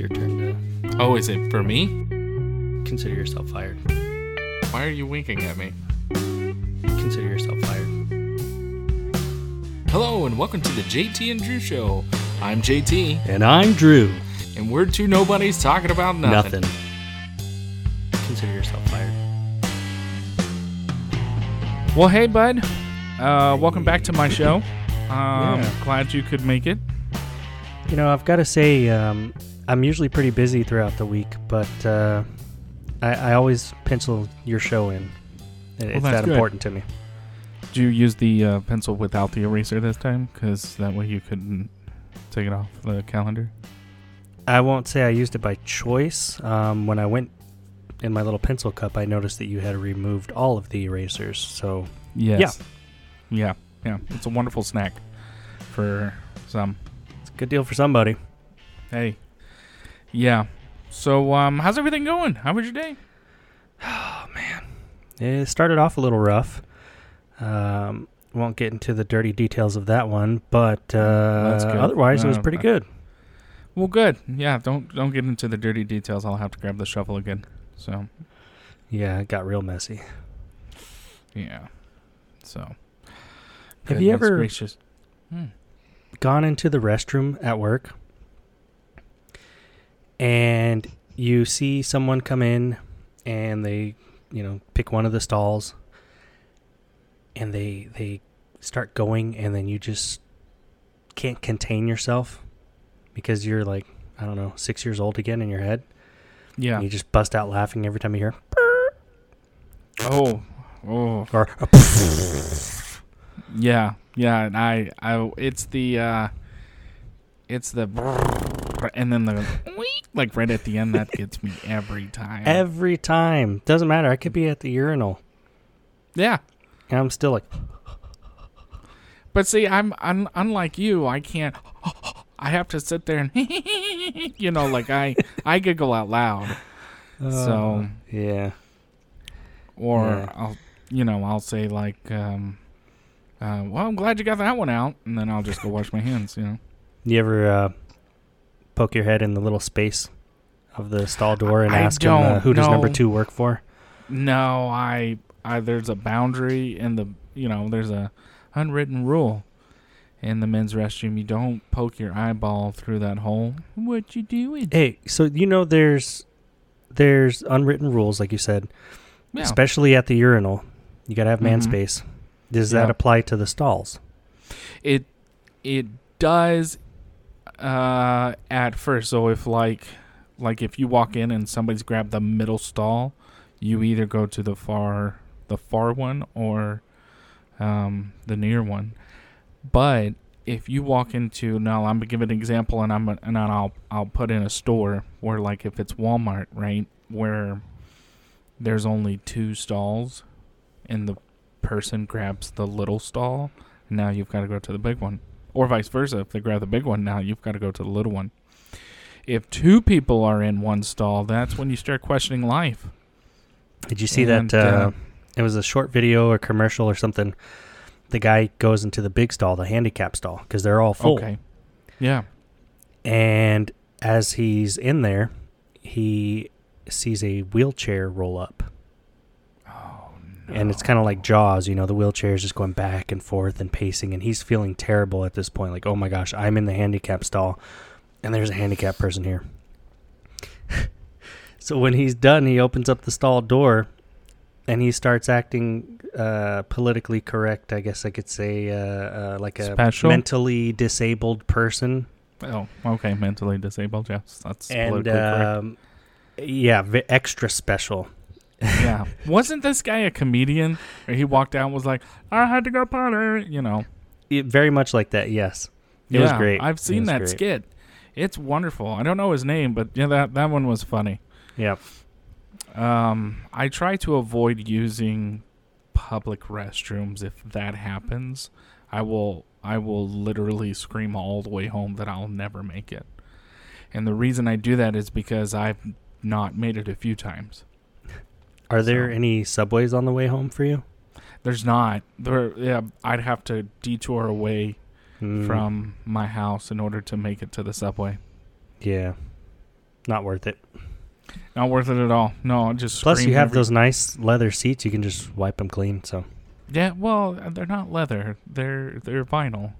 it's your turn to Oh, is it for me? consider yourself fired. Why are you winking at me? Consider yourself fired. Hello, and welcome to the JT and Drew Show. I'm JT, And I'm Drew. and we're two nobodies talking about nothing. Nothing. Consider yourself fired. Well, hey, bud. Uh, welcome back to my show. Um, Yeah. Glad you could make it. You know, I've got to say, um, I'm usually pretty busy throughout the week, but uh, I, I always pencil your show in. It- it's that good. important to me. Did you use the uh, pencil without the eraser this time? Because that way you couldn't take it off the calendar. I won't say I used it by choice. Um, when I went in my little pencil cup, I noticed that you had removed all of the erasers. So Yes. Yeah. Yeah. It's a wonderful snack for some. it's a good deal for somebody. Hey. Yeah. So, um, how's everything going? How was your day? Oh man, it started off a little rough. Um, won't get into the dirty details of that one, but uh, That's good. otherwise it was Uh, pretty uh, good. Well, good. Yeah. Don't don't get into the dirty details. I'll have to grab the shovel again. So, Yeah, it got real messy. yeah. So. Have you ever- gracious. Hmm. Gone into the restroom at work, and you see someone come in, and they, you know, pick one of the stalls, and they they start going, and then you just can't contain yourself because you're like I don't know six years old again in your head. Yeah. And you just bust out laughing every time you hear Oh. Oh. or Yeah. Yeah. And I. I. It's the. uh It's the. And then the. Like right at the end, that gets me every time. every time. Doesn't matter. I could be at the urinal yeah. and I'm still like, But see, I'm, un unlike you. I can't. I have to sit there and, you know, like I, I giggle out loud. So, "Uh, yeah. or Yeah. I'll, you know, I'll say like, um, uh, well, I'm glad you got that one out, and then I'll just go wash my hands. You know. You ever uh, poke your head in the little space of the stall door and I ask him, uh, who does number two work for? No, I, I there's a boundary in the, you know, there's a unwritten rule in the men's restroom. You don't poke your eyeball through that hole. What you doing? Hey, so you know there's there's unwritten rules, like you said, Yeah. especially at the urinal. You gotta have man Mhm. space. Does that apply to the stalls? it it does uh at first. So if like like if you walk in and somebody's grabbed the middle stall you either go to the far the far one or um the near one. But if you walk into now I'm gonna give an example and I'm and I'll I'll put in a store where like if it's Walmart right where there's only two stalls and the person grabs the little stall now you've got to go to the big one. Or vice versa. If they grab the big one, now you've got to go to the little one. If two people are in one stall, that's when you start questioning life. Did you see And, that? Uh, uh, it was a short video or commercial or something. The guy goes into the big stall, the handicap stall, because they're all full. Okay. Yeah. And as he's in there, he sees a wheelchair roll up. And it's kind of like Jaws, you know, the wheelchair is just going back and forth and pacing. And he's feeling terrible at this point. Like, oh my gosh, I'm in the handicap stall and there's a handicap person here. so when he's done, he opens up the stall door and he starts acting uh, politically correct, I guess I could say, uh, uh, like a Special? mentally disabled person. Oh, okay. Mentally disabled. Yes. That's and politically correct. um, yeah, v- extra special. Yeah. Wasn't this guy a comedian? Or he walked out and was like, I had to go potty. You know. It, very much like that. Yes, it was great. I've seen that great. skit. It's wonderful. I don't know his name, but yeah, that, that one was funny. Yep. Um, I try to avoid using public restrooms if that happens. I will I will literally scream all the way home that I'll never make it. And the reason I do that is because I've not made it a few times. Are there So- any subways on the way home for you? There's not. There yeah, I'd have to detour away Mm, from my house in order to make it to the subway. yeah. Not worth it. Not worth it at all. No, just Plus, you have every- those nice leather seats. You can just wipe them clean. So Yeah, well, they're not leather. They're they're vinyl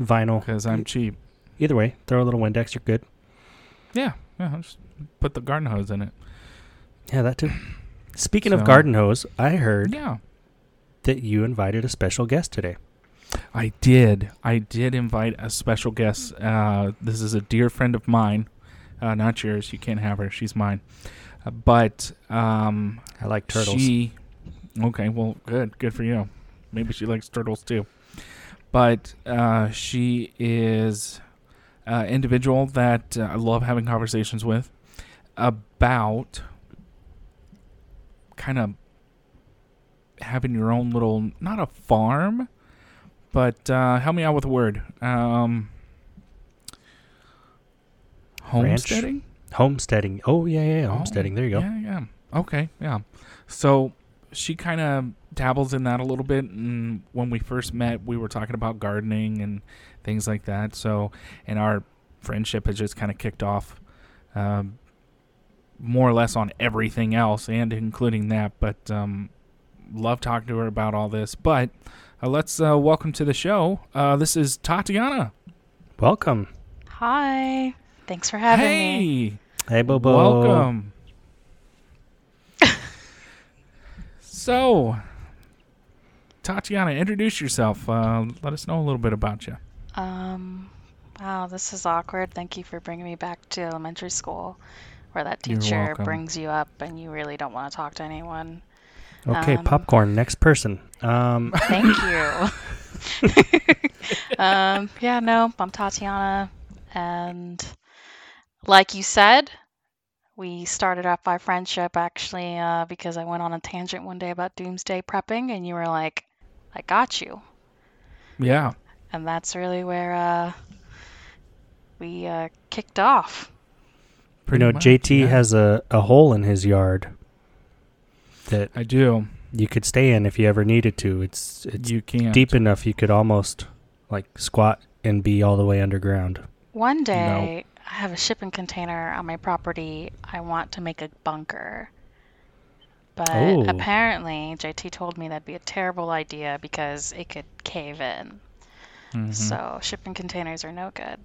vinyl. because I'm cheap. Either way, throw a little Windex. You're good. Yeah, yeah. Just put the garden hose in it. Yeah, that too. Speaking of garden hose, I heard Yeah, that you invited a special guest today. I did. I did invite a special guest. Uh, this is a dear friend of mine, uh, not yours. You can't have her. She's mine. Uh, but um, I like turtles. She, okay, well, good, good for you. Maybe she likes turtles too. But uh, she is an individual that uh, I love having conversations with about kind of having your own little, not a farm, but uh, help me out with a word. Um, homesteading. Homesteading. Oh yeah, yeah, yeah. Oh, homesteading. There you go. Yeah, yeah. Okay, yeah. So she kind of dabbles in that a little bit. And when we first met, we were talking about gardening and things like that. So, and our friendship has just kind of kicked off um, more or less on everything else, and including that. But um, love talking to her about all this. But uh, let's uh, welcome to the show. Uh, this is Tatiana. Welcome. Hi. Thanks for having me. hey. Hey, Bobo. Welcome. so, Tatiana, introduce yourself. Uh, let us know a little bit about you. Um, wow, this is awkward. Thank you for bringing me back to elementary school, where that teacher brings you up and you really don't want to talk to anyone. Okay, Um, popcorn. Next person. Um, Thank you. um, yeah, no, I'm Tatiana, and like you said, we started off our friendship actually uh, because I went on a tangent one day about doomsday prepping, and you were like, "I got you." Yeah. and that's really where uh, we uh, kicked off. You know, much, JT yeah. has a, a hole in his yard that I do. you could stay in if you ever needed to. It's it's you can't. deep enough you could almost like squat and be all the way underground. One day, I have a shipping container on my property. I want to make a bunker. But Oh. apparently, JT told me that'd be a terrible idea because it could cave in. Mhm. So, shipping containers are no good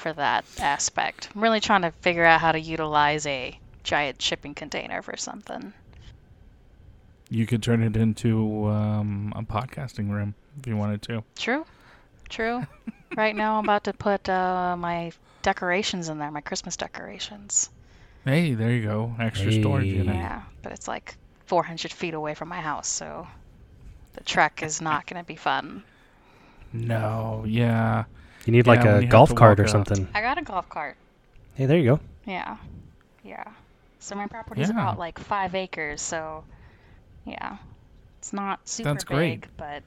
for that aspect. I'm really trying to figure out how to utilize a giant shipping container for something. You could turn it into um, a podcasting room if you wanted to. True. True. right now, I'm about to put uh, my decorations in there, my Christmas decorations. Hey, there you go. Extra storage in it. Yeah, but it's like 400 feet away from my house, so the trek is not going to be fun. No, yeah. You need Yeah, like when a golf cart or up. something. I got a golf cart. Hey, there you go. Yeah. Yeah. So my property's Yeah. about like five acres, so yeah. It's not super That's great. big, but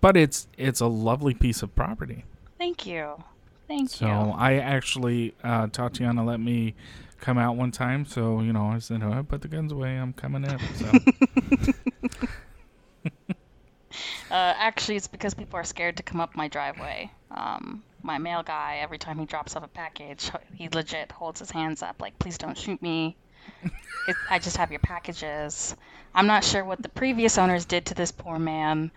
But it's it's a lovely piece of property. thank you. Thank So you. So I actually, uh, Tatiana let me come out one time. So you know, I said, "Oh, put the guns away. I'm coming in." So Uh, actually, it's because people are scared to come up my driveway. Um, my mail guy, every time he drops off a package, he legit holds his hands up, like, please don't shoot me. it, I just have your packages. I'm not sure what the previous owners did to this poor man,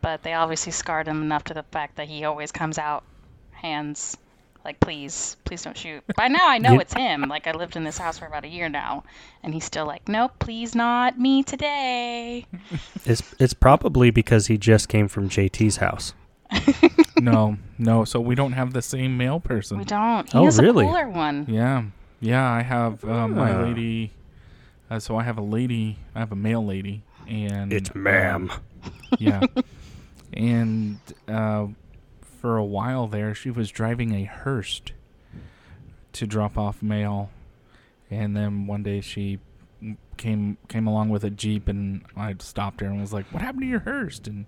but they obviously scarred him enough to the fact that he always comes out, hands, like, please, please don't shoot. By now, I know You- it's him. Like, I lived in this house for about a year now, and he's still like, nope, please not me today. It's it's probably because he just came from JT's house. no, no. So we don't have the same mail person. We don't. He Oh, has really? a cooler one. Yeah, yeah. I have uh, my Ah. lady. Uh, so I have a lady. I have a mail lady, and um, yeah, and uh, for a while there, she was driving a Hearst to drop off mail, and then one day she came came along with a jeep, and I stopped her and was like, "What happened to your Hearst?" And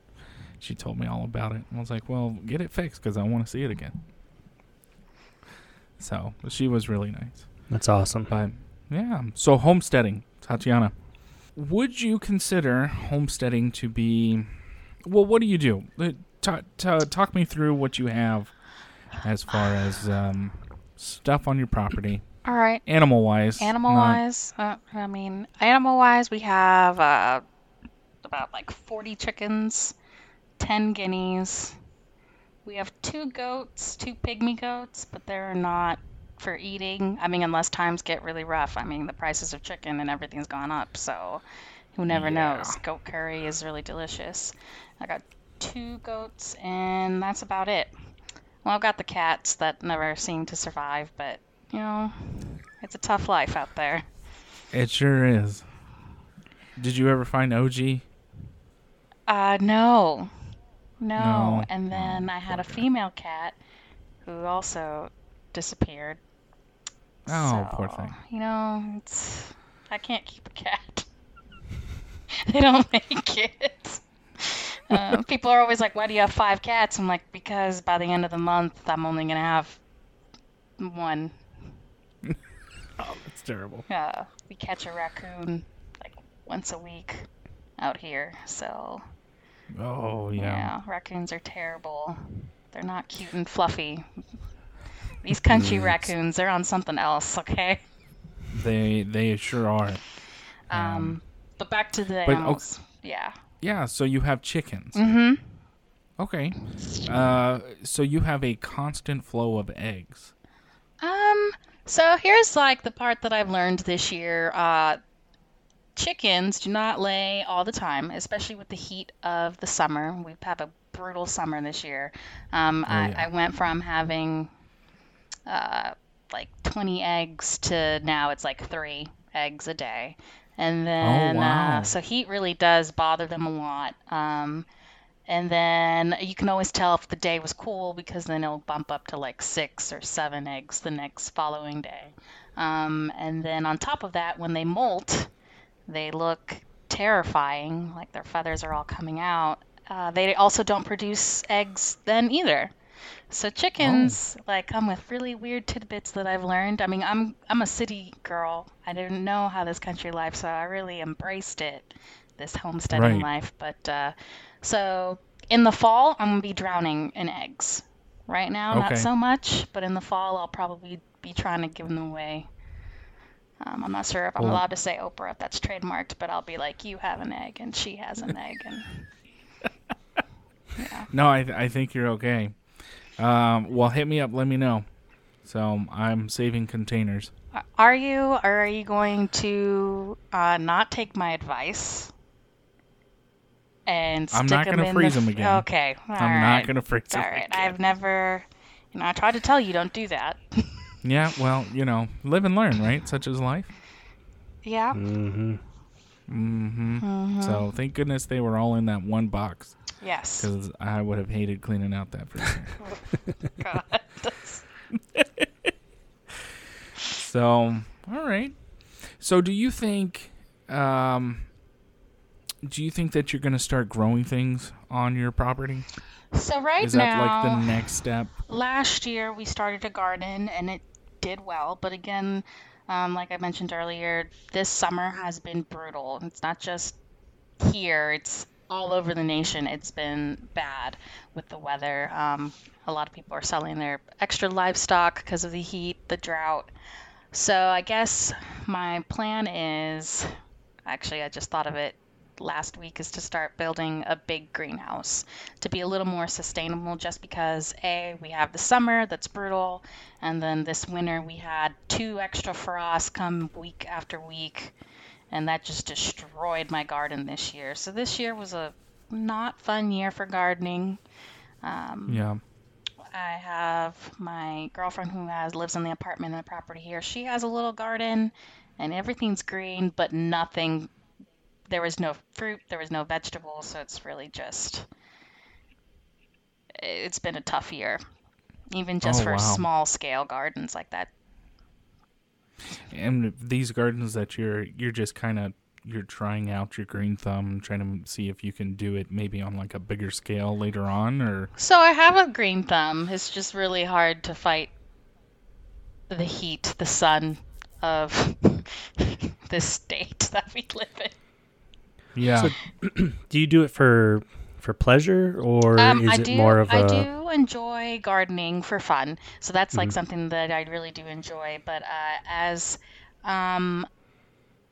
she told me all about it. And I was like, "Well, get it fixed because I want to see it again." So she was really nice. That's awesome. But yeah, so homesteading, Tatiana. Would you consider homesteading to be well, what do you do? Uh, Uh, ta- ta- talk me through what you have as far as um, stuff on your property. All right. Animal wise. Animal wise, uh, I mean, animal wise, we have uh, about like 40 chickens, 10 guineas. We have two goats, two pygmy goats, but they're not for eating. I mean, unless times get really rough. I mean, the prices of chicken and everything's gone up, so who never Yeah. knows? Goat curry is really delicious. I got two goats, and that's about it. Well, I've got the cats that never seem to survive, but you know, it's a tough life out there. It sure is. Did you ever find OG? Uh, no. No. No. And then I had a female cat who also disappeared. Oh, poor thing. You know, it's I can't keep a cat. they don't make it. Uh, people are always like, "Why do you have five cats?" I'm like, "Because by the end of the month, I'm only gonna have one." Oh, that's terrible. Uh, we catch a raccoon like once a week out here, so Oh yeah. Yeah, raccoons are terrible. They're not cute and fluffy. These country Mm, raccoons, they're on something else, okay? They they sure are. Um, but back to the but, oh- animals. Yeah. Yeah. So you have chickens. Mm-hmm. Okay. Uh, so you have a constant flow of eggs. Um, so here's like the part that I've learned this year. Uh, chickens do not lay all the time, especially with the heat of the summer. We've a brutal summer this year. Um, Oh, I, yeah. I went from having uh, like 20 eggs to now it's like three eggs a day. And then, Oh, wow. uh, so heat really does bother them a lot. Um, and then you can always tell if the day was cool because then it'll bump up to like six or seven eggs the next following day. Um, and then on top of that, when they molt, they look terrifying, like their feathers are all coming out. Uh, they also don't produce eggs then either. So chickens like come with really weird tidbits that I've learned. I mean, I'm I'm a city girl. I didn't know how this country life, so I really embraced it, this homesteading Right. life. But uh, so in the fall, I'm gonna be drowning in eggs. Right now, not so much, but in the fall, I'll probably be trying to give them away. Um, I'm not sure if I'm Well- allowed to say Oprah if that's trademarked, but I'll be like, you have an egg and she has an egg, and No, I I think you're okay. Um, well, hit me up. Let me know. So I'm saving containers. Are you, or are you going to uh, not take my advice and I'm stick not 'em gonna freeze the 'em f- again. Okay, all I'm right. not gonna freeze All them right, again. I've never, you know, I tried to tell you don't do that. Yeah, well, you know, live and learn, right? Such is life. yeah. Mm-hmm. Mm-hmm. Mhm. So thank goodness they were all in that one box Yes. because I would have hated cleaning out that freezer. God. so, all right. So, do you think, um, do you think that you're going to start growing things on your property? so right Is that now, like the next step? last year we started a garden and it did well but again um, like i mentioned earlier this summer has been brutal. It's not just here it's all over the nation. It's been bad with the weather. Um, a lot of people are selling their extra livestock because of the heat the drought. So i guess my plan is actually i just thought of it last week is to start building a big greenhouse to be a little more sustainable just because a we have the summer that's brutal and then this winter we had two extra frosts come week after week and that just destroyed my garden this year so this year was a not fun year for gardening um, Yeah. I have my girlfriend who has lives in the apartment in the property here. She has a little garden, and everything's green, but nothing. There was no fruit. There was no vegetables, so it's really just. It's been a tough year, even just Oh, for wow. small scale gardens like that. And these gardens that you're you're just kind of you're trying out your green thumb, trying to see if you can do it maybe on like a bigger scale later on, or So I have a green thumb. It's just really hard to fight the heat, the sun of this state that we live in. Yeah. So- Do you do it for for pleasure, or Um, is I it do. more of a? I do enjoy gardening for fun, so that's like Mhm. something that I really do enjoy. But uh, as um,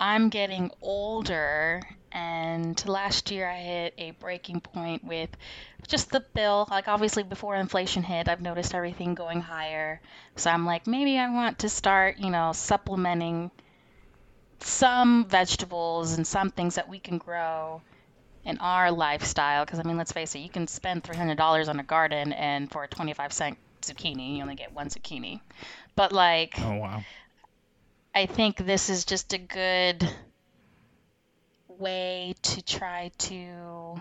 I'm getting older, and last year I hit a breaking point with just the bill. Like obviously before inflation hit, I've noticed everything going higher. So I'm like, maybe I want to start, you know, supplementing some vegetables and some things that we can grow in our lifestyle. Because I mean, let's face it, you can spend three hundred dollars on a garden, and for a twenty-five cent zucchini, you only get one zucchini. But like, Oh wow. I think this is just a good way to try to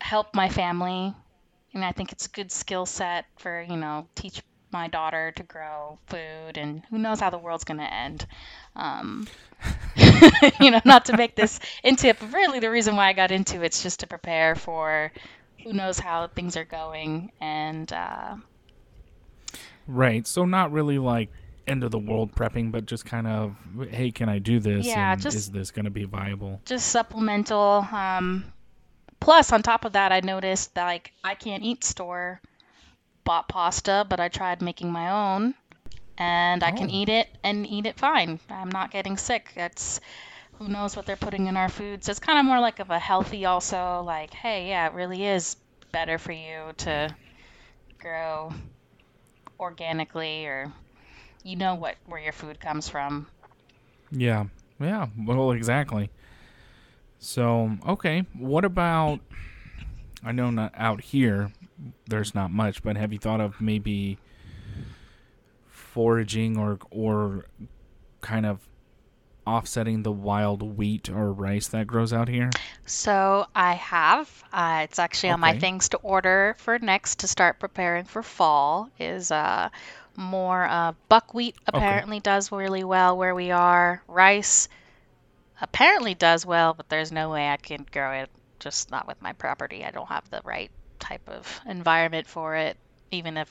help my family. And I think it's a good skill set for, you know, teach my daughter to grow food and who knows how the world's going to end. Um, you know, not to make this into it, but really the reason why I got into it's just to prepare for who knows how things are going and uh, Right. So not really like end of the world prepping, but just kind of, hey, can I do this? Yeah, and just- is this going to be viable? just supplemental. Um, plus, on top of that, I noticed that like I can't eat store bought pasta, but I tried making my own, and I can Oh. eat it and eat it fine. I'm not getting sick. It's who knows what they're putting in our food. So it's kind of more like of a healthy, also like, hey, yeah, it really is better for you to grow organically, or you know what where your food comes from. Yeah. Yeah. Well, exactly. So, okay. What about I know not out here there's not much, but have you thought of maybe foraging or or kind of offsetting the wild wheat or rice that grows out here? So I have. Uh, it's actually on my things to order for next to start preparing for fall. Is uh, more uh, buckwheat apparently does really well where we are. Rice apparently does well, but there's no way I can grow it. Just not with my property. I don't have the right type of environment for it. Even if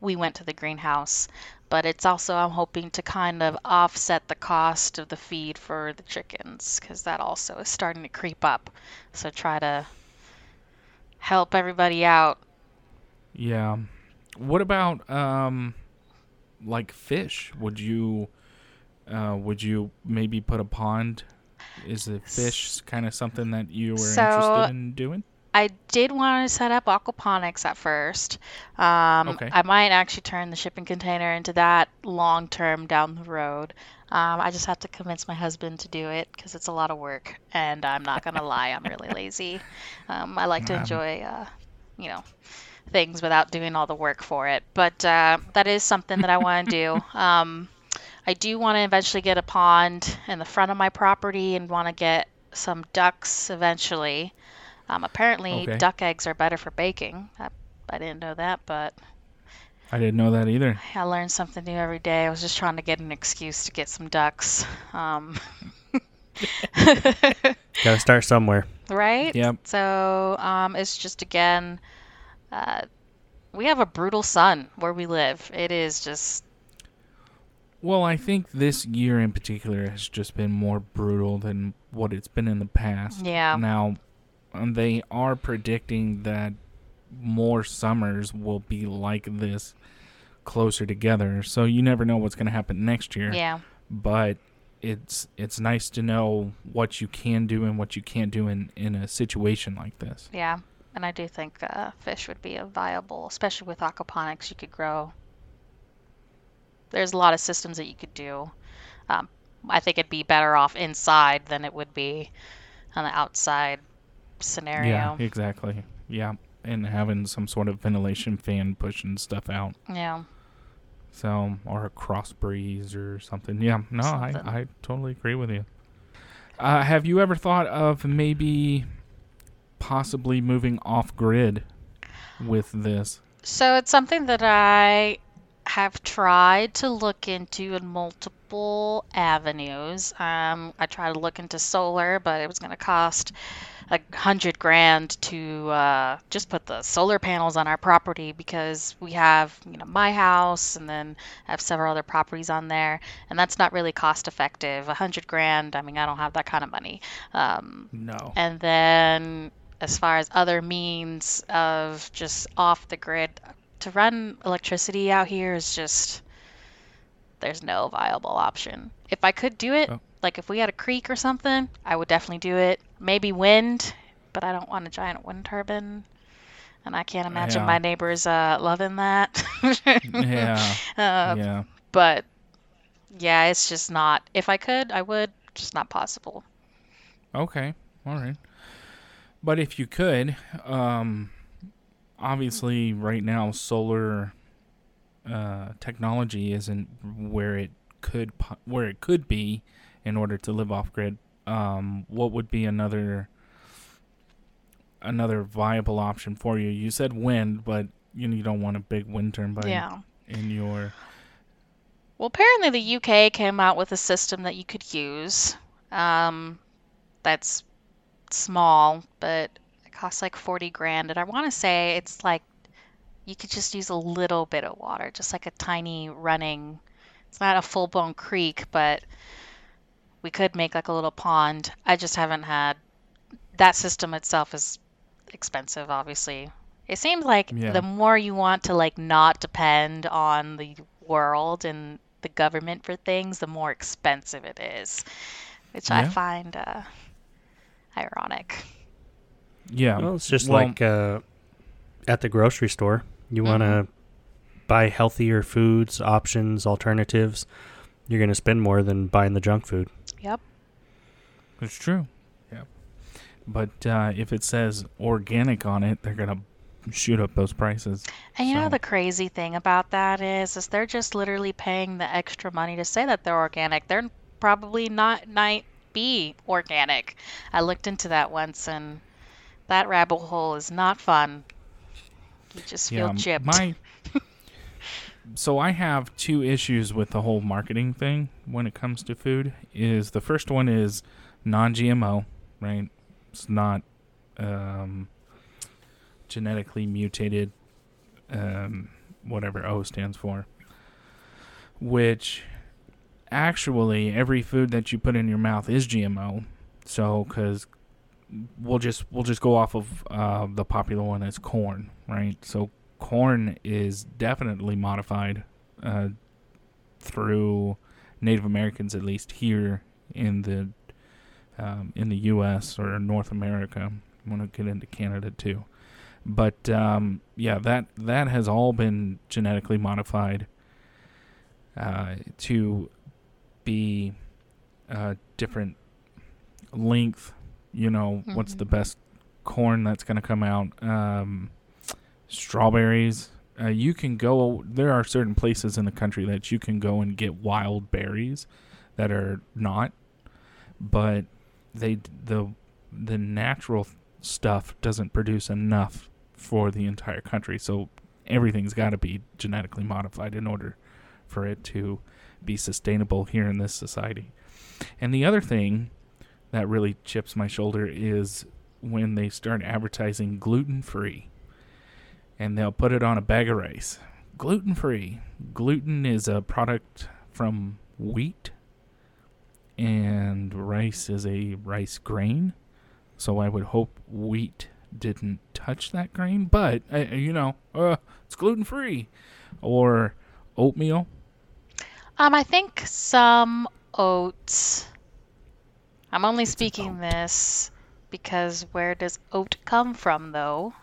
we went to the greenhouse. But it's also, I'm hoping to kind of offset the cost of the feed for the chickens because that also is starting to creep up. So try to help everybody out. Yeah. What about um like fish? Would you uh would you maybe put a pond? Is the fish kind of something that you were So- interested in doing? I did want to set up aquaponics at first. Um, Okay. I might actually turn the shipping container into that long term down the road. Um, I just have to convince my husband to do it because it's a lot of work, and I'm not gonna lie, I'm really lazy. Um, I like to Um. enjoy, uh, you know, things without doing all the work for it. But uh, that is something that I want to do. Um, I do want to eventually get a pond in the front of my property and want to get some ducks eventually. Um, apparently, Okay. duck eggs are better for baking. I, I didn't know that, but I didn't know that either. I learn something new every day. I was just trying to get an excuse to get some ducks. Um, Got to start somewhere. right? Yep. So um, it's just again, uh, we have a brutal sun where we live. It is just Well, I think this year in particular has just been more brutal than what it's been in the past. yeah, Now, they are predicting that more summers will be like this closer together. So you never know what's going to happen next year. yeah, But it's it's nice to know what you can do and what you can't do in in a situation like this. yeah. And I do think uh, fish would be a viable, especially with aquaponics. You could grow. There's a lot of systems that you could do. Um, I think it'd be better off inside than it would be on the outside scenario. Yeah, exactly. Yeah, and having some sort of ventilation fan pushing stuff out. Yeah. So, or a cross breeze or something. Yeah, no, I, I totally agree with you. Uh, have you ever thought of maybe possibly moving off grid with this? So it's something that I have tried to look into in multiple avenues. Um, I tried to look into solar, but it was going to cost a hundred grand to uh, just put the solar panels on our property because we have you know my house and then I have several other properties on there and that's not really cost effective a hundred grand I mean I don't have that kind of money um, No. and then as far as other means of just off the grid to run electricity out here is just there's no viable option if I could do it Oh. like if we had a creek or something I would definitely do it maybe wind but I don't want a giant wind turbine and I can't imagine Yeah. my neighbors uh, loving that Yeah. uh, yeah. but yeah it's just not if I could I would just not possible Okay. All right. But if you could, um, obviously, right now, solar uh, technology isn't where it could where it could be in order to live off grid. Um, what would be another another viable option for you? You said wind, but you you don't want a big wind turbine yeah in your Well, apparently the UK came out with a system that you could use. Um, that's small, but it costs like 40 grand. And I want to say it's like you could just use a little bit of water, just like a tiny running. It's not a full-blown creek, but we could make like a little pond. I just haven't had that system itself is expensive, obviously. It seems like Yeah. the more you want to like not depend on the world and the government for things, the more expensive it is, which I find uh, ironic. Yeah. Well, it's just Well- like uh, at the grocery store. You want to buy healthier foods, options, alternatives. You're going to spend more than buying the junk food. Yep. It's true. Yeah. But uh, if it says organic on it, they're gonna shoot up those prices. And you know the crazy thing about that is, is they're just literally paying the extra money to say that they're organic. They're probably not might be organic. I looked into that once, and that rabbit hole is not fun. You just feel yeah. chipped. My. so I have two issues with the whole marketing thing when it comes to food. Is the first one is non-GMO, right? It's not um, genetically mutated, um, whatever O stands for. Which actually every food that you put in your mouth is GMO. So, because we'll just we'll just go off of uh, the popular one as corn, right? So corn is definitely modified uh, through Native Americans, at least here in the um, in the U.S. or North America. I want to get into Canada too, but um, yeah, that that has all been genetically modified uh, to be uh, different length. You know, what's Mhm. the best corn that's going to come out? Um, strawberries. Uh, you can go. There are certain places in the country that you can go and get wild berries that are not, but they the the natural stuff doesn't produce enough for the entire country. So everything's got to be genetically modified in order for it to be sustainable here in this society. And the other thing that really chips my shoulder is when they start advertising gluten free and they'll put it on a bag of rice. Gluten free. Gluten is a product from wheat, and rice is a rice grain. So I would hope wheat didn't touch that grain, but uh, you know, uh, it's gluten free. Or oatmeal. Um, I think some oats. I'm only It's speaking this because where does oat come from, though?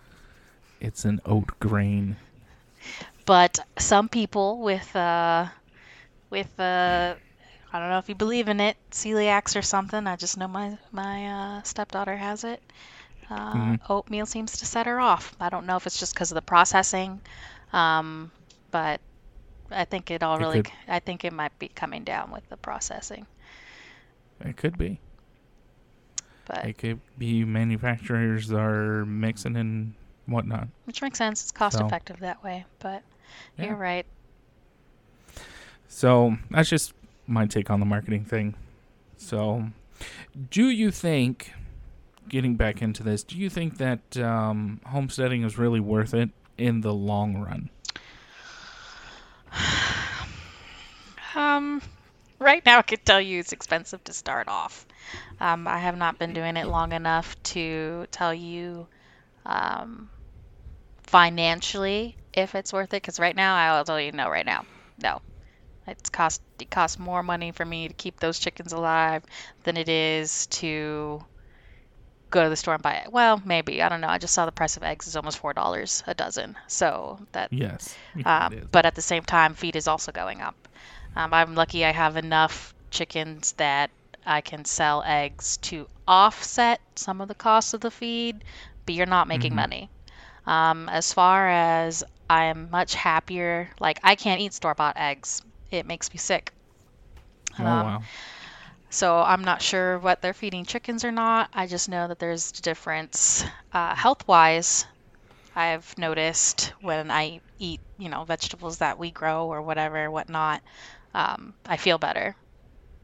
It's an oat grain. But some people with uh, with uh, I don't know if you believe in it, celiacs or something. I just know my my uh, stepdaughter has it. Uh, Mhm. Oatmeal seems to set her off. I don't know if it's just because of the processing, um, but I think it all It really. could- I think it might be coming down with the processing. It could be. But It could be manufacturers are mixing and whatnot. which makes sense. It's cost So- effective that way. But Yeah. you're right. So that's just my take on the marketing thing. So, do you think getting back into this, do you think that um, homesteading is really worth it in the long run? Um, right now, I could tell you it's expensive to start off. Um, I have not been doing it long enough to tell you um, financially if it's worth it. Because right now, I'll tell you no. Right now, no. It's cost it costs more money for me to keep those chickens alive than it is to go to the store and buy it. Well, maybe I don't know. I just saw the price of eggs is almost four dollars a dozen, so that. Yes. Um, but at the same time, feed is also going up. Um, I'm lucky I have enough chickens that I can sell eggs to offset some of the cost of the feed, but you're not making Mhm. money. Um, as far as I am much happier, like I can't eat store bought eggs, it makes me sick. oh Um, wow. so I'm not sure what they're feeding chickens or not. I just know that there's a difference uh, health wise. I've noticed when I eat, you know, vegetables that we grow or whatever, whatnot, um, I feel better.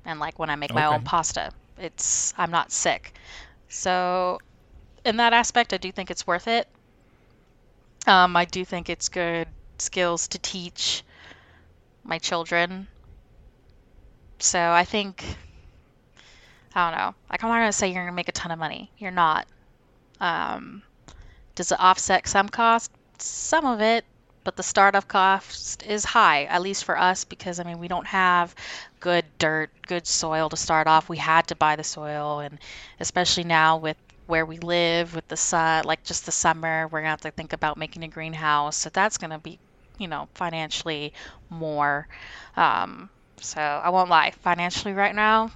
And like when I make my own pasta, it's I'm not sick. So in that aspect, I do think it's worth it. Um, I do think it's good skills to teach my children. So I think I don't know. Like I'm not gonna say you're gonna make a ton of money. You're not. Um, does it offset some cost? Some of it, but the startup cost is high, at least for us, because I mean we don't have good dirt, good soil to start off. We had to buy the soil, and especially now with where we live, with the sun, like just the summer, we're gonna have to think about making a greenhouse. So that's gonna be, you know, financially more. Um, so I won't lie, financially right now,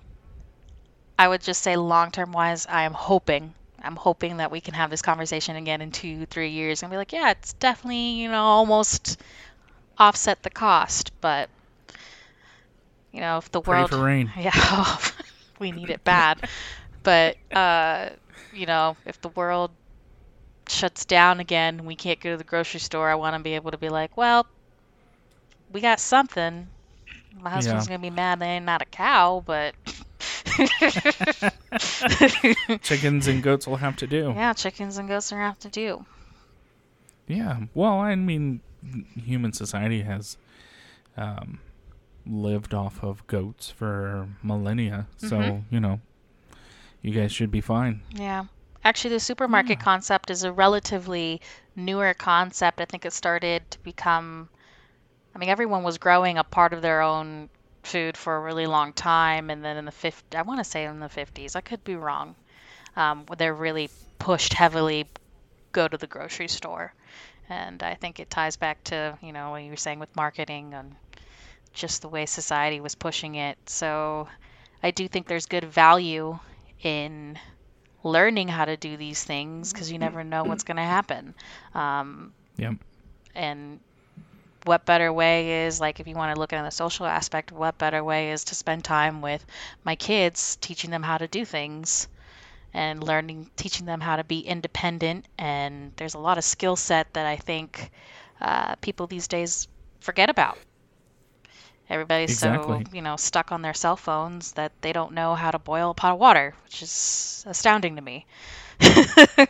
I would just say long term wise, I am hoping. I'm hoping that we can have this conversation again in two, three years and be like, yeah, it's definitely, you know, almost offset the cost. But, you know, if the Pray world. for rain. Yeah, we need it bad. But, uh, you know, if the world shuts down again we can't go to the grocery store, I want to be able to be like, well, we got something. My husband's Yeah. going to be mad they ain't not a cow, but. Chickens and goats will have to do. Yeah, chickens and goats are gonna have to do. Yeah. Well, I mean, human society has um, lived off of goats for millennia, so Mhm. you know, you guys should be fine. Yeah. Actually, the supermarket Yeah. concept is a relatively newer concept. I think it started to become, I mean, everyone was growing a part of their own food for a really long time. And then in the 50, I want to say in the 50s, I could be wrong. Um, they're really pushed heavily go to the grocery store. And I think it ties back to, you know, what you were saying with marketing and just the way society was pushing it. So I do think there's good value in learning how to do these things because you never know what's going to happen. Um, Yep. and what better way is like if you want to look at the social aspect, what better way is to spend time with my kids, teaching them how to do things and learning, teaching them how to be independent. And there's a lot of skill set that I think uh, people these days forget about. Everybody's Exactly. so you know stuck on their cell phones that they don't know how to boil a pot of water, which is astounding to me.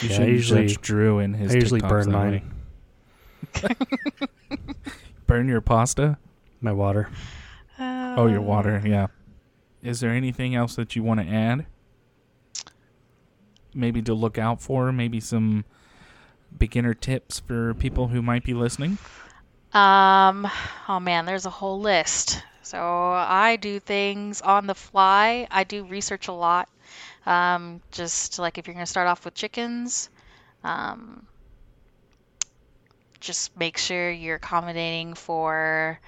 You Yeah, I should usually- judge Drew and his I usually TikToks burn that mine. Way. Burn your pasta? My water. Oh, your water, yeah. Is there anything else that you want to add? Maybe to look out for, maybe some beginner tips for people who might be listening? Um, oh man, there's a whole list. So I do things on the fly. I do research a lot. Um, just like if you're gonna start off with chickens, um, just make sure you're accommodating for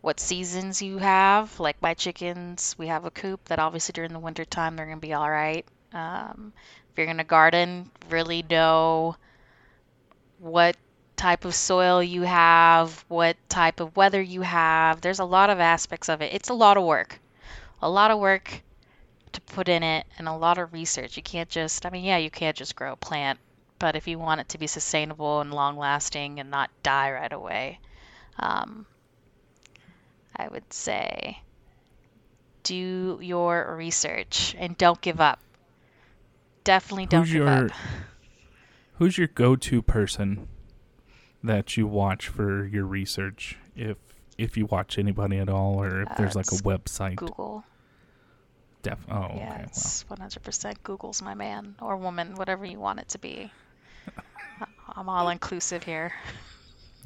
what seasons you have. Like my chickens, we have a coop that obviously during the winter time they're gonna be all right. Um, if you're gonna garden, really know what type of soil you have, what type of weather you have. There's a lot of aspects of it. It's a lot of work. A lot of work to put in it and a lot of research. You can't just, I mean, yeah, you can't just grow a plant, but if you want it to be sustainable and long lasting and not die right away, um, I would say do your research and don't give up. definitely don't Who's give your up. Who's your go-to person that you watch for your research? If if you watch anybody at all, or if Uh, there's like a website. Google. Def- oh, yeah, okay. it's 100% Google's my man or woman, whatever you want it to be. I'm all inclusive here,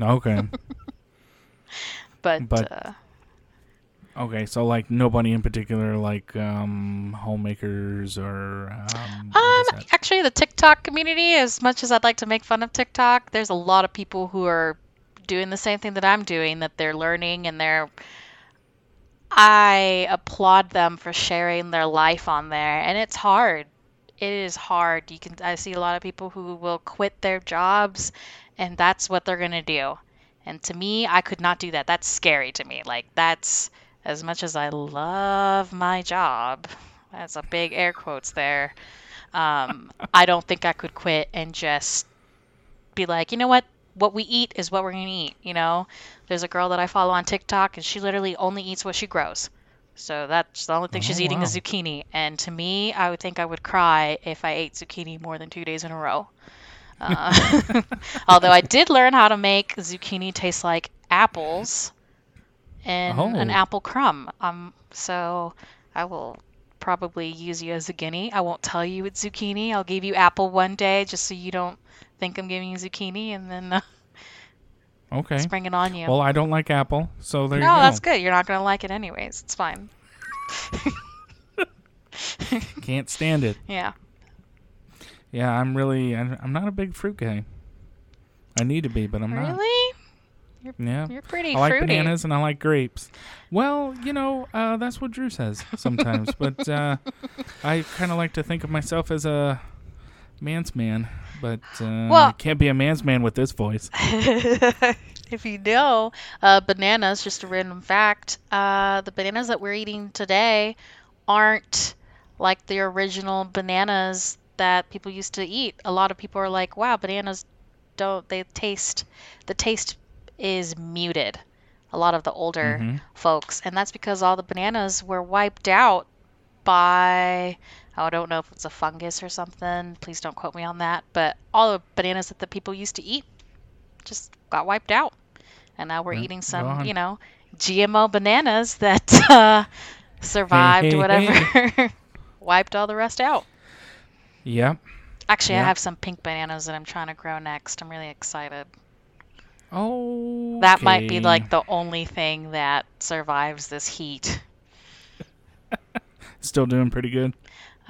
Okay. but, But- uh, okay. So like nobody in particular, like um, homemakers or um. Um, actually, the TikTok community, as much as I'd like to make fun of TikTok, there's a lot of people who are doing the same thing that I'm doing, that they're learning and they're. I applaud them for sharing their life on there, and it's hard. It is hard. You can I see a lot of people who will quit their jobs, and that's what they're gonna do. And to me, I could not do that. That's scary to me. Like that's as much as I love my job. That's a big air quotes there. Um, I don't think I could quit and just be like, you know what? What we eat is what we're gonna eat. You know, there's a girl that I follow on TikTok, and she literally only eats what she grows. So that's the only thing she's Oh, eating is zucchini. And to me, I would think I would cry if I ate zucchini more than two days in a row. Uh, although I did learn how to make zucchini taste like apples and an Oh. apple crumb. Um, so I will probably use you as a guinea. I won't tell you it's zucchini. I'll give you apple one day just so you don't think I'm giving you zucchini, and then uh, Okay. spring it on you. Well, I don't like apple, so there no, you go. No, that's good. You're not gonna like it anyways. It's fine. Can't stand it. Yeah. Yeah, I'm really. I'm, not a big fruit guy. I need to be, but I'm not. really? Yeah. You're pretty I like fruity. bananas and I like grapes. Well, you know, uh, that's what Drew says sometimes. but uh, I kind of like to think of myself as a man's man. But uh, Well- can't be a man's man with this voice. if you know, uh, bananas, just a random fact, uh, the bananas that we're eating today aren't like the original bananas that people used to eat. A lot of people are like, wow, bananas don't, they taste, the taste is muted. A lot of the older Mhm. folks. And that's because all the bananas were wiped out by, I don't know if it's a fungus or something. Please don't quote me on that. But all the bananas that the people used to eat just got wiped out. And now we're Yeah, eating some, you know, GMO bananas that uh, survived hey, whatever, wiped all the rest out. Yep. Actually, I have some pink bananas that I'm trying to grow next. I'm really excited. Oh. That might be like the only thing that survives this heat. Still doing pretty good.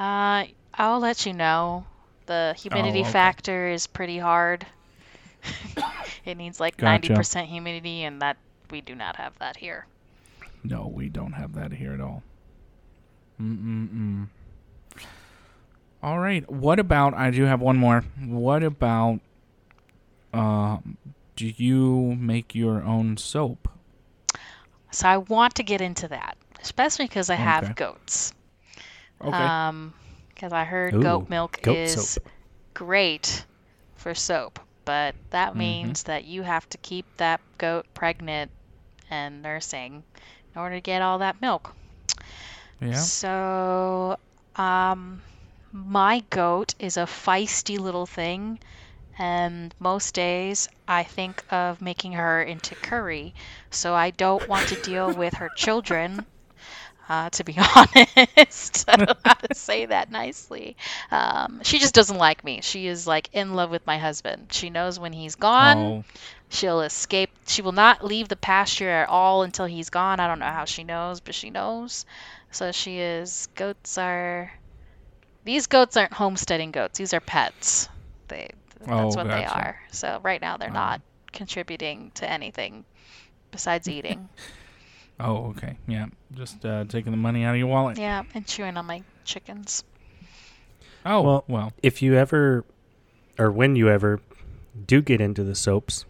Uh, I'll let you know. The humidity Oh, okay. factor is pretty hard. it needs like Gotcha. 90% humidity, and that we do not have that here. No, we don't have that here at all. Mm-mm-mm. All right. What about? I do have one more. What about? Um, do you make your own soap? So I want to get into that, especially because I Okay. have goats. Okay. Um, because I heard Ooh, goat milk goat is soap. great for soap, but that Mhm. means that you have to keep that goat pregnant and nursing in order to get all that milk. yeah. So, um, my goat is a feisty little thing, and most days I think of making her into curry. So I don't want to deal with her children. Uh, to be honest, I don't know how to say that nicely. Um, she just doesn't like me. She is like in love with my husband. She knows when he's gone, Oh, She'll escape. She will not leave the pasture at all until he's gone. I don't know how she knows, but she knows. So she is. Goats are. These goats aren't homesteading goats. These are pets. They. That's Oh, what they are. So right now they're Oh. not contributing to anything besides eating. oh, okay. Yeah. Just uh, taking the money out of your wallet. yeah, and chewing on my chickens. Oh, Well- well. If you ever, or when you ever, do get into the soaps,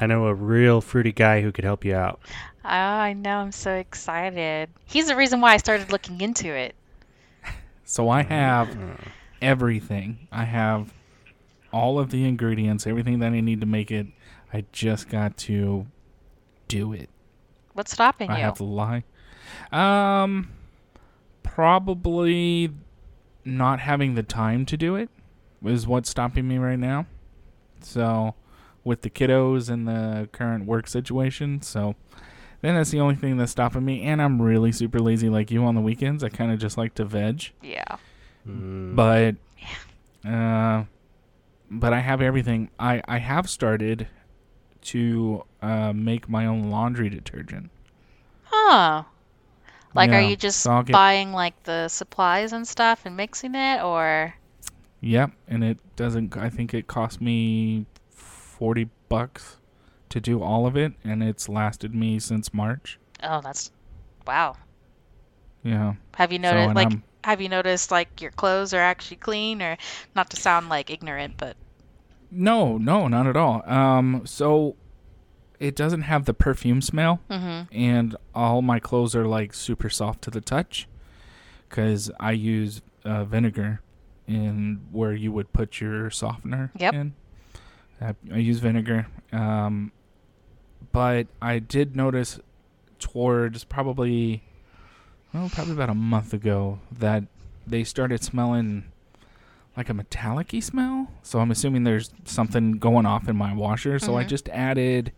I know a real fruity guy who could help you out. Oh, I know. I'm so excited. He's the reason why I started looking into it. So I have everything. I have all of the ingredients, everything that I need to make it. I just got to do it. What's stopping I you? have to lie. Um, probably not having the time to do it is what's stopping me right now. So, with the kiddos and the current work situation, so then that's the only thing that's stopping me. And I'm really super lazy like you on the weekends. I kind of just like to veg, Yeah. Mm. but uh, but I have everything. I I have started to uh, make my own laundry detergent. Huh. Like, are you just so get- buying like the supplies and stuff and mixing it, or? Yep, and it doesn't. I think it cost me forty bucks to do all of it, and it's lasted me since March. Oh, that's wow. Yeah. Have you noticed and like I'm- have you noticed like your clothes are actually clean or not to sound like ignorant, but No, no, not at all. Um, so it doesn't have the perfume smell, hmm and all my clothes are like super soft to the touch, because I use uh, vinegar in where you would put your softener Yep. in. I, I use vinegar, um, but I did notice towards probably, well, probably about a month ago that they started smelling like a metallic-y smell. So I'm assuming there's something going off in my washer. So I Mhm. just added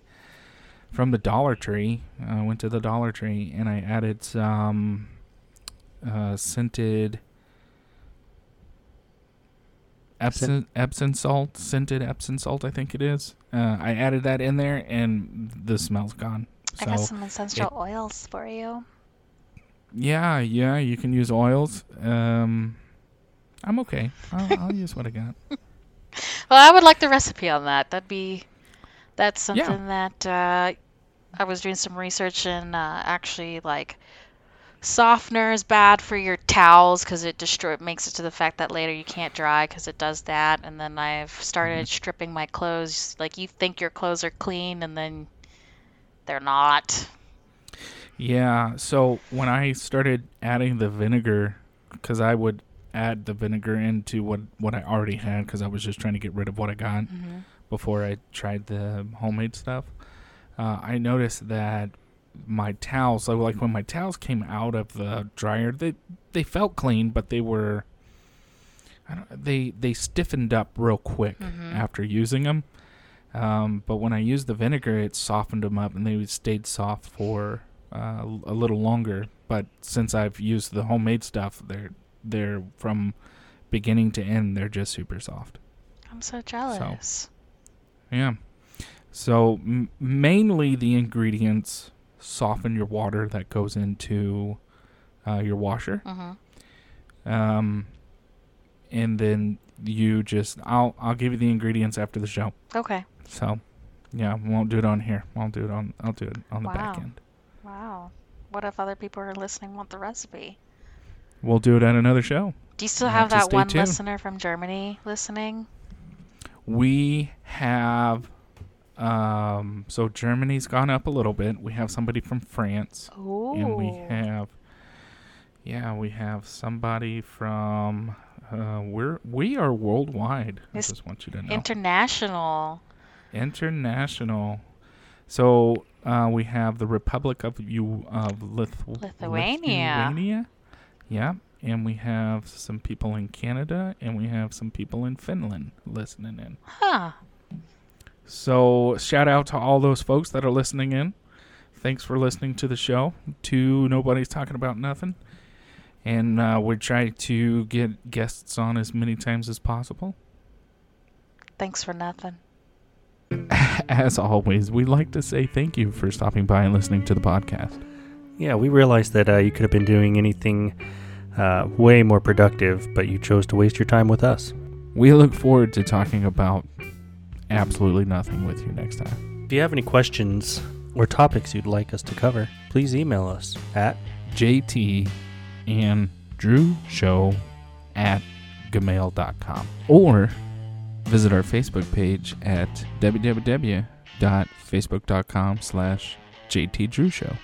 from the Dollar Tree. I went to the Dollar Tree and I added some uh, scented Epsom Epsom salt, scented Epsom salt. I think it is. Uh, I added that in there, and the smell's gone. I got some essential oils for you. yeah, yeah, you can use oils. Um, I'm okay. I'll, I'll use what I got. Well, I would like the recipe on that. That'd be that's Yeah. something that uh, I was doing some research and uh, actually like softener is bad for your towels because it destroy it makes it to the fact that later you can't dry because it does that. And then I've started stripping my clothes. Like you think your clothes are clean and then they're not. Yeah. So when I started adding the vinegar, because I would add the vinegar into what what I already had, because I was just trying to get rid of what I got hmm before I tried the homemade stuff. Uh, I noticed that my towels, so like when my towels came out of the dryer, they they felt clean, but they were. I don't, they they stiffened up real quick Mhm. after using them. Um, but when I used the vinegar, it softened them up, and they stayed soft for uh, a little longer. But since I've used the homemade stuff, they're they're from beginning to end, they're just super soft. I'm so jealous. Yeah. So m- mainly the ingredients soften your water that goes into uh, your washer, hmm um, and then you just I'll I'll give you the ingredients after the show. Okay. So yeah, we won't do it on here. I'll do it on I'll do it on the back end. Wow. What if other people are listening want the recipe? We'll do it at another show. Do you still have have that one tuned. listener from Germany listening? We have um so Germany's gone up a little bit. We have somebody from France. Oh. and we have yeah we have somebody from uh we're we are worldwide i just want you to know international. international so uh we have the republic of you of Lith- Lithuania. Lithuania. yeah and we have some people in canada and we have some people in finland listening in Huh. so shout out to all those folks that are listening in. Thanks for listening to the show. To nobody's talking about nothing, and uh, we try to get guests on as many times as possible. Thanks for nothing. As always, we'd like to say thank you for stopping by and listening to the podcast. Yeah, we realized that uh, you could have been doing anything uh, way more productive, but you chose to waste your time with us. We look forward to talking about absolutely nothing with you next time. If you have any questions or topics you'd like us to cover, please email us at JT and Drew Show at gmail.com or visit our Facebook page at www.facebook.com slash JT Drew Show.